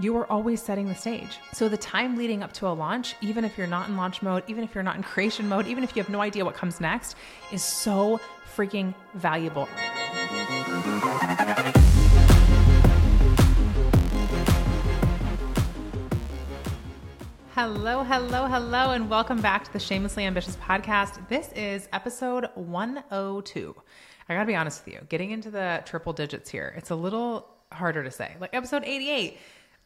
you are always setting the stage. So the time leading up to a launch, even if you're not in launch mode, even if you're not in creation mode, even if you have no idea what comes next, is so freaking valuable. Hello, hello, hello, and welcome back to the Shamelessly Ambitious podcast. This is episode 102. I gotta be honest with you, getting into the triple digits here, it's a little harder to say. Like episode 88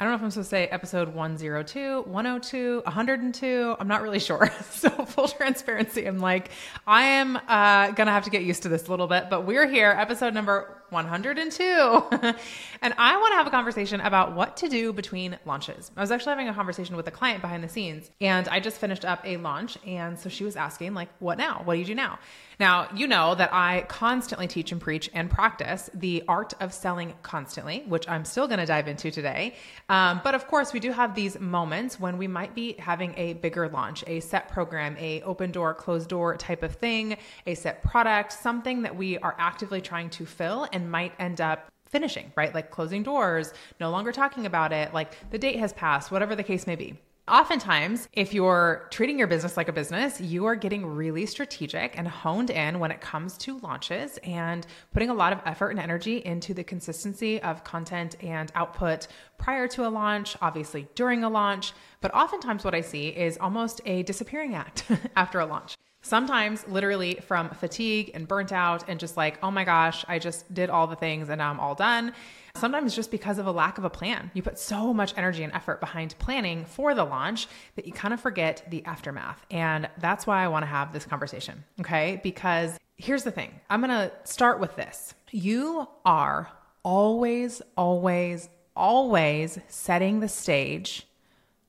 I don't know if I'm supposed to say episode 102, 102, 102. I'm not really sure. So, full transparency, I'm like, I am uh, going to have to get used to this a little bit, but we're here, episode number 102. and I want to have a conversation about what to do between launches. I was actually having a conversation with a client behind the scenes, and I just finished up a launch. And so she was asking, like, what now? What do you do now? Now, you know that I constantly teach and preach and practice the art of selling constantly, which I'm still going to dive into today. Um, but of course, we do have these moments when we might be having a bigger launch, a set program, a open door, closed door type of thing, a set product, something that we are actively trying to fill and might end up finishing, right? Like closing doors, no longer talking about it, like the date has passed, whatever the case may be. Oftentimes, if you're treating your business like a business, you are getting really strategic and honed in when it comes to launches and putting a lot of effort and energy into the consistency of content and output prior to a launch, obviously during a launch. But oftentimes, what I see is almost a disappearing act after a launch. Sometimes, literally from fatigue and burnt out, and just like, oh my gosh, I just did all the things and now I'm all done. Sometimes just because of a lack of a plan. You put so much energy and effort behind planning for the launch that you kind of forget the aftermath. And that's why I want to have this conversation. Okay. Because here's the thing I'm going to start with this. You are always, always, always setting the stage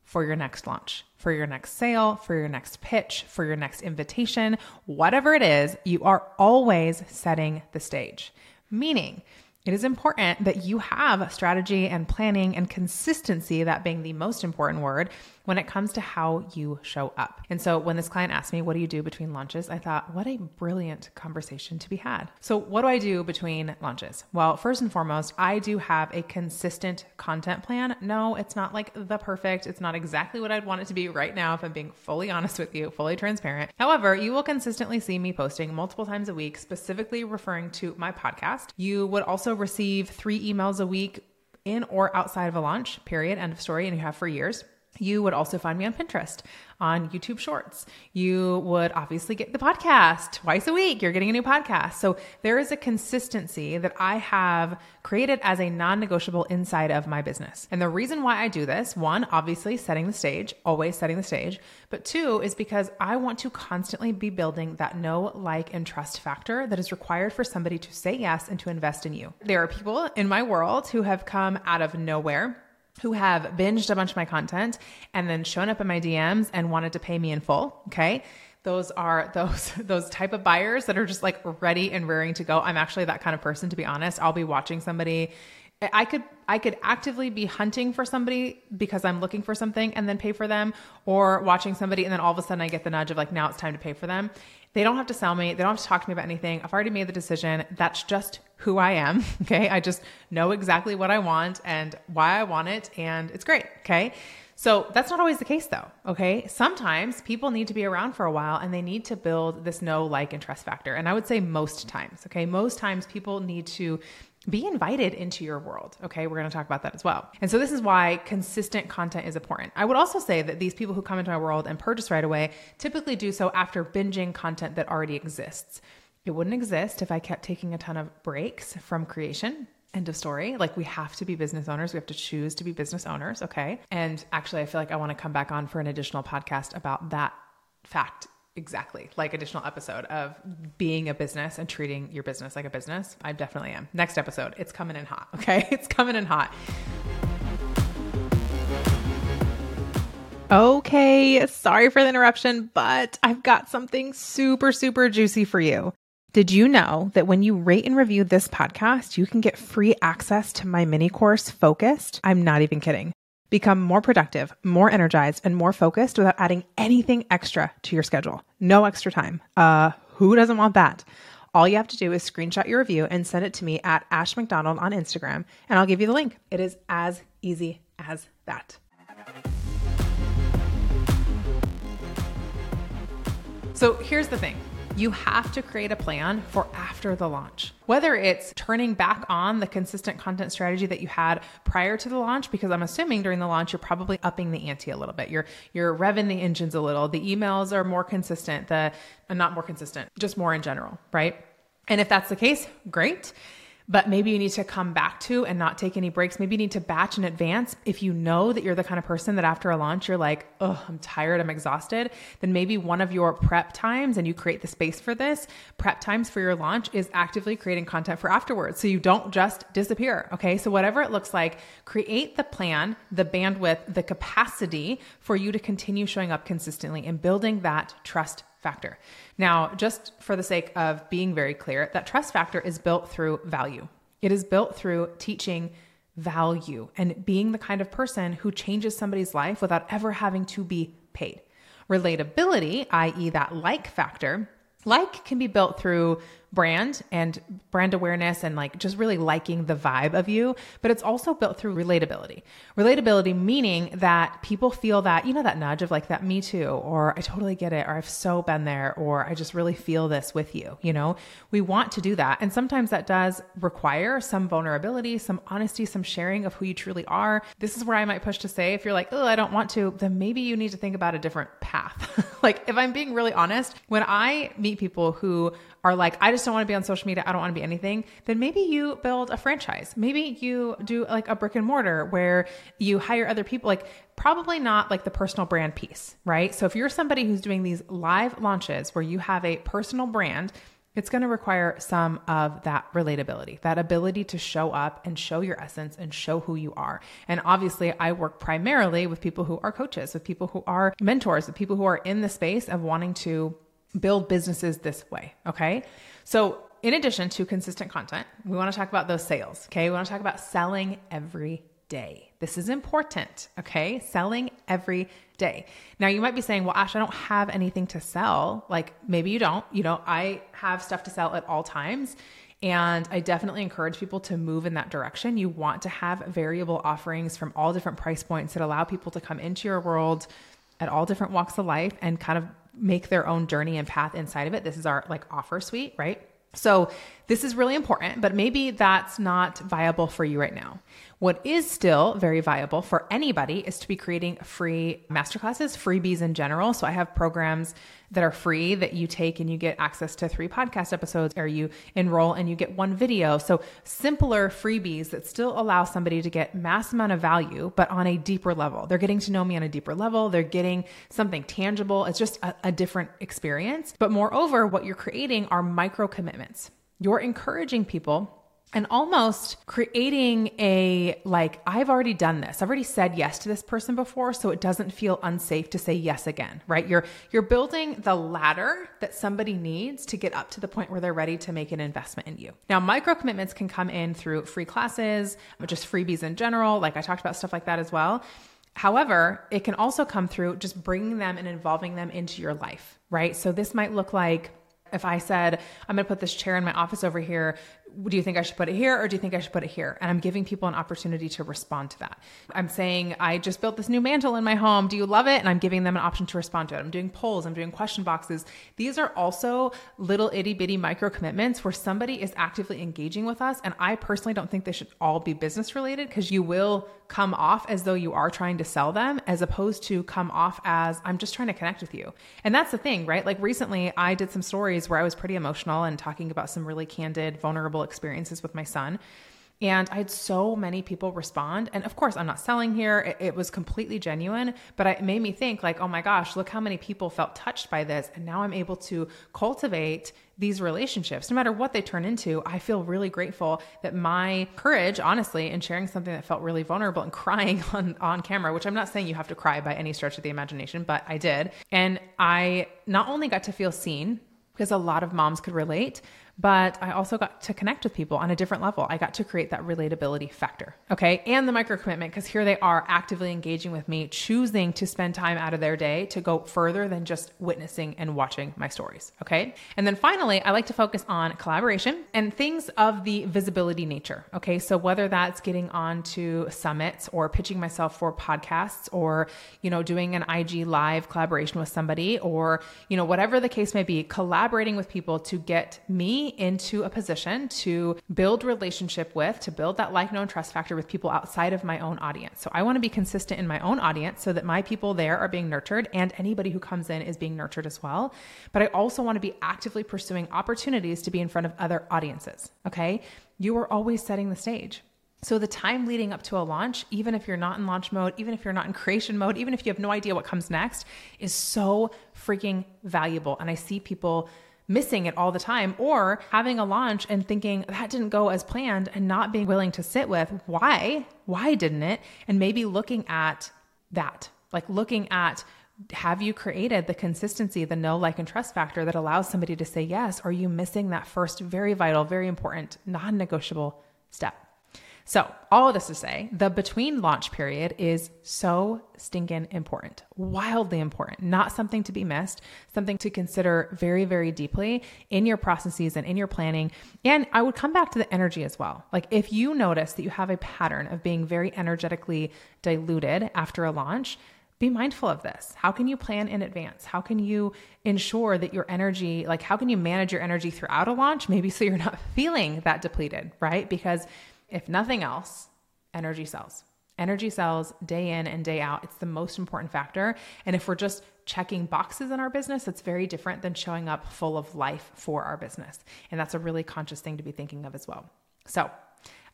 for your next launch, for your next sale, for your next pitch, for your next invitation, whatever it is, you are always setting the stage. Meaning, it is important that you have strategy and planning and consistency, that being the most important word, when it comes to how you show up. And so when this client asked me, What do you do between launches? I thought, What a brilliant conversation to be had. So, what do I do between launches? Well, first and foremost, I do have a consistent content plan. No, it's not like the perfect, it's not exactly what I'd want it to be right now, if I'm being fully honest with you, fully transparent. However, you will consistently see me posting multiple times a week, specifically referring to my podcast. You would also receive three emails a week in or outside of a launch, period, end of story, and you have for years. You would also find me on Pinterest, on YouTube Shorts. You would obviously get the podcast twice a week. You're getting a new podcast. So there is a consistency that I have created as a non negotiable inside of my business. And the reason why I do this one, obviously setting the stage, always setting the stage. But two is because I want to constantly be building that know, like, and trust factor that is required for somebody to say yes and to invest in you. There are people in my world who have come out of nowhere who have binged a bunch of my content and then shown up in my DMs and wanted to pay me in full. Okay. Those are those those type of buyers that are just like ready and rearing to go. I'm actually that kind of person to be honest. I'll be watching somebody I could I could actively be hunting for somebody because I'm looking for something and then pay for them or watching somebody and then all of a sudden I get the nudge of like now it's time to pay for them. They don't have to sell me. They don't have to talk to me about anything. I've already made the decision. That's just who I am. Okay. I just know exactly what I want and why I want it. And it's great. Okay. So that's not always the case though. Okay. Sometimes people need to be around for a while and they need to build this know, like, and trust factor. And I would say most times. Okay. Most times people need to be invited into your world. Okay, we're going to talk about that as well. And so, this is why consistent content is important. I would also say that these people who come into my world and purchase right away typically do so after binging content that already exists. It wouldn't exist if I kept taking a ton of breaks from creation. End of story. Like, we have to be business owners. We have to choose to be business owners. Okay. And actually, I feel like I want to come back on for an additional podcast about that fact exactly. Like additional episode of being a business and treating your business like a business. I definitely am. Next episode it's coming in hot okay? It's coming in hot. Okay sorry for the interruption but i've got something super super juicy for you. Did you know that when you rate and review this podcast you can get free access to my mini course focused? I'm not even kidding Become more productive, more energized, and more focused without adding anything extra to your schedule. No extra time. Uh, who doesn't want that? All you have to do is screenshot your review and send it to me at Ash McDonald on Instagram, and I'll give you the link. It is as easy as that. So here's the thing you have to create a plan for after the launch. Whether it's turning back on the consistent content strategy that you had prior to the launch, because I'm assuming during the launch you're probably upping the ante a little bit. You're you're revving the engines a little. The emails are more consistent. The not more consistent, just more in general, right? And if that's the case, great but maybe you need to come back to and not take any breaks. Maybe you need to batch in advance. If you know that you're the kind of person that after a launch, you're like, oh, I'm tired, I'm exhausted, then maybe one of your prep times, and you create the space for this, prep times for your launch is actively creating content for afterwards. So you don't just disappear. Okay. So whatever it looks like, create the plan, the bandwidth, the capacity for you to continue showing up consistently and building that trust factor. Now, just for the sake of being very clear, that trust factor is built through value. It is built through teaching value and being the kind of person who changes somebody's life without ever having to be paid. Relatability, i.e., that like factor, like can be built through brand and brand awareness and like just really liking the vibe of you, but it's also built through relatability. Relatability meaning that people feel that, you know, that nudge of like that me too, or I totally get it, or I've so been there, or I just really feel this with you. You know, we want to do that. And sometimes that does require some vulnerability, some honesty, some sharing of who you truly are. This is where I might push to say, if you're like, oh, I don't want to, then maybe you need to think about a different path. like, if I'm being really honest, when I meet people who are like, I just don't want to be on social media. I don't want to be anything. Then maybe you build a franchise. Maybe you do like a brick and mortar where you hire other people. Like, probably not like the personal brand piece, right? So if you're somebody who's doing these live launches where you have a personal brand, it's going to require some of that relatability, that ability to show up and show your essence and show who you are. And obviously, I work primarily with people who are coaches, with people who are mentors, with people who are in the space of wanting to build businesses this way. Okay. So, in addition to consistent content, we want to talk about those sales. Okay. We want to talk about selling every day. This is important. Okay. Selling every day. Now, you might be saying, well, Ash, I don't have anything to sell. Like maybe you don't. You know, I have stuff to sell at all times. And I definitely encourage people to move in that direction. You want to have variable offerings from all different price points that allow people to come into your world at all different walks of life and kind of make their own journey and path inside of it. This is our like offer suite, right? So this is really important, but maybe that's not viable for you right now. What is still very viable for anybody is to be creating free masterclasses, freebies in general. So I have programs that are free that you take and you get access to three podcast episodes or you enroll and you get one video. So simpler freebies that still allow somebody to get mass amount of value, but on a deeper level. They're getting to know me on a deeper level. They're getting something tangible. It's just a, a different experience. But moreover, what you're creating are micro commitments. You're encouraging people and almost creating a like i've already done this. I've already said yes to this person before so it doesn't feel unsafe to say yes again right? You're you're building the ladder that somebody needs to get up to the point where they're ready to make an investment in you. Now micro commitments can come in through free classes just freebies in general like i talked about stuff like that as well. However, it can also come through just bringing them and involving them into your life, right? So this might look like if I said, I'm going to put this chair in my office over here, do you think I should put it here or do you think I should put it here? And I'm giving people an opportunity to respond to that. I'm saying, I just built this new mantle in my home. Do you love it? And I'm giving them an option to respond to it. I'm doing polls, I'm doing question boxes. These are also little itty bitty micro commitments where somebody is actively engaging with us. And I personally don't think they should all be business related because you will come off as though you are trying to sell them as opposed to come off as I'm just trying to connect with you. And that's the thing, right? Like recently I did some stories where I was pretty emotional and talking about some really candid, vulnerable experiences with my son. And I had so many people respond. And of course, I'm not selling here. It, it, was completely genuine, but it made me think, like, oh my gosh, look how many people felt touched by this. And now I'm able to cultivate these relationships, no matter what they turn into. I feel really grateful that my courage, honestly, in sharing something that felt really vulnerable and crying on, on camera, which I'm not saying you have to cry by any stretch of the imagination, but I did. And I not only got to feel seen, because a lot of moms could relate, but I also got to connect with people on a different level. I got to create that relatability factor. Okay. And the micro commitment, because here they are actively engaging with me, choosing to spend time out of their day to go further than just witnessing and watching my stories. Okay. And then finally, I like to focus on collaboration and things of the visibility nature. Okay. So whether that's getting onto summits or pitching myself for podcasts or, you know, doing an IG live collaboration with somebody or, you know, whatever the case may be, collaborating with people to get into a position to build relationship with, to build that like, known trust factor with people outside of my own audience. So I want to be consistent in my own audience so that my people there are being nurtured and anybody who comes in is being nurtured as well. But I also want to be actively pursuing opportunities to be in front of other audiences. Okay. You are always setting the stage. So, the time leading up to a launch, even if you're not in launch mode, even if you're not in creation mode, even if you have no idea what comes next, is so freaking valuable. And I see people missing it all the time or having a launch and thinking that didn't go as planned and not being willing to sit with why, why didn't it? And maybe looking at that, like looking at have you created the consistency, the know, like, and trust factor that allows somebody to say yes? Or are you missing that first very vital, very important, non negotiable step? So, all of this to say, the between launch period is so stinking important, wildly important, not something to be missed, something to consider very, very deeply in your processes and in your planning. And I would come back to the energy as well. Like, if you notice that you have a pattern of being very energetically diluted after a launch, be mindful of this. How can you plan in advance? How can you ensure that your energy, like, how can you manage your energy throughout a launch? Maybe so you're not feeling that depleted, right? Because if nothing else, energy sells. Energy sells day in and day out. It's the most important factor. And if we're just checking boxes in our business, it's very different than showing up full of life for our business. And that's a really conscious thing to be thinking of as well. So,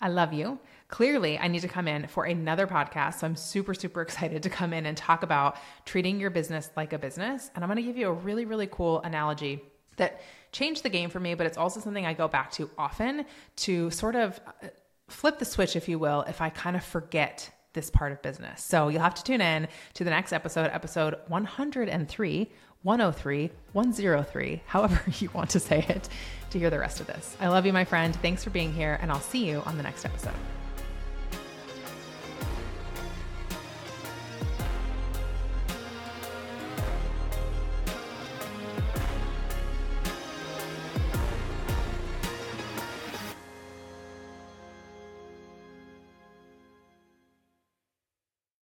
I love you. Clearly, I need to come in for another podcast. So I'm super, super excited to come in and talk about treating your business like a business. And I'm going to give you a really, really cool analogy that changed the game for me, but it's also something I go back to often to sort of uh, flip the switch, if you will, if I kind of forget this part of business. So you'll have to tune in to the next episode, episode 103, 103, 103, however you want to say it, to hear the rest of this. I love you, my friend. Thanks for being here, and I'll see you on the next episode.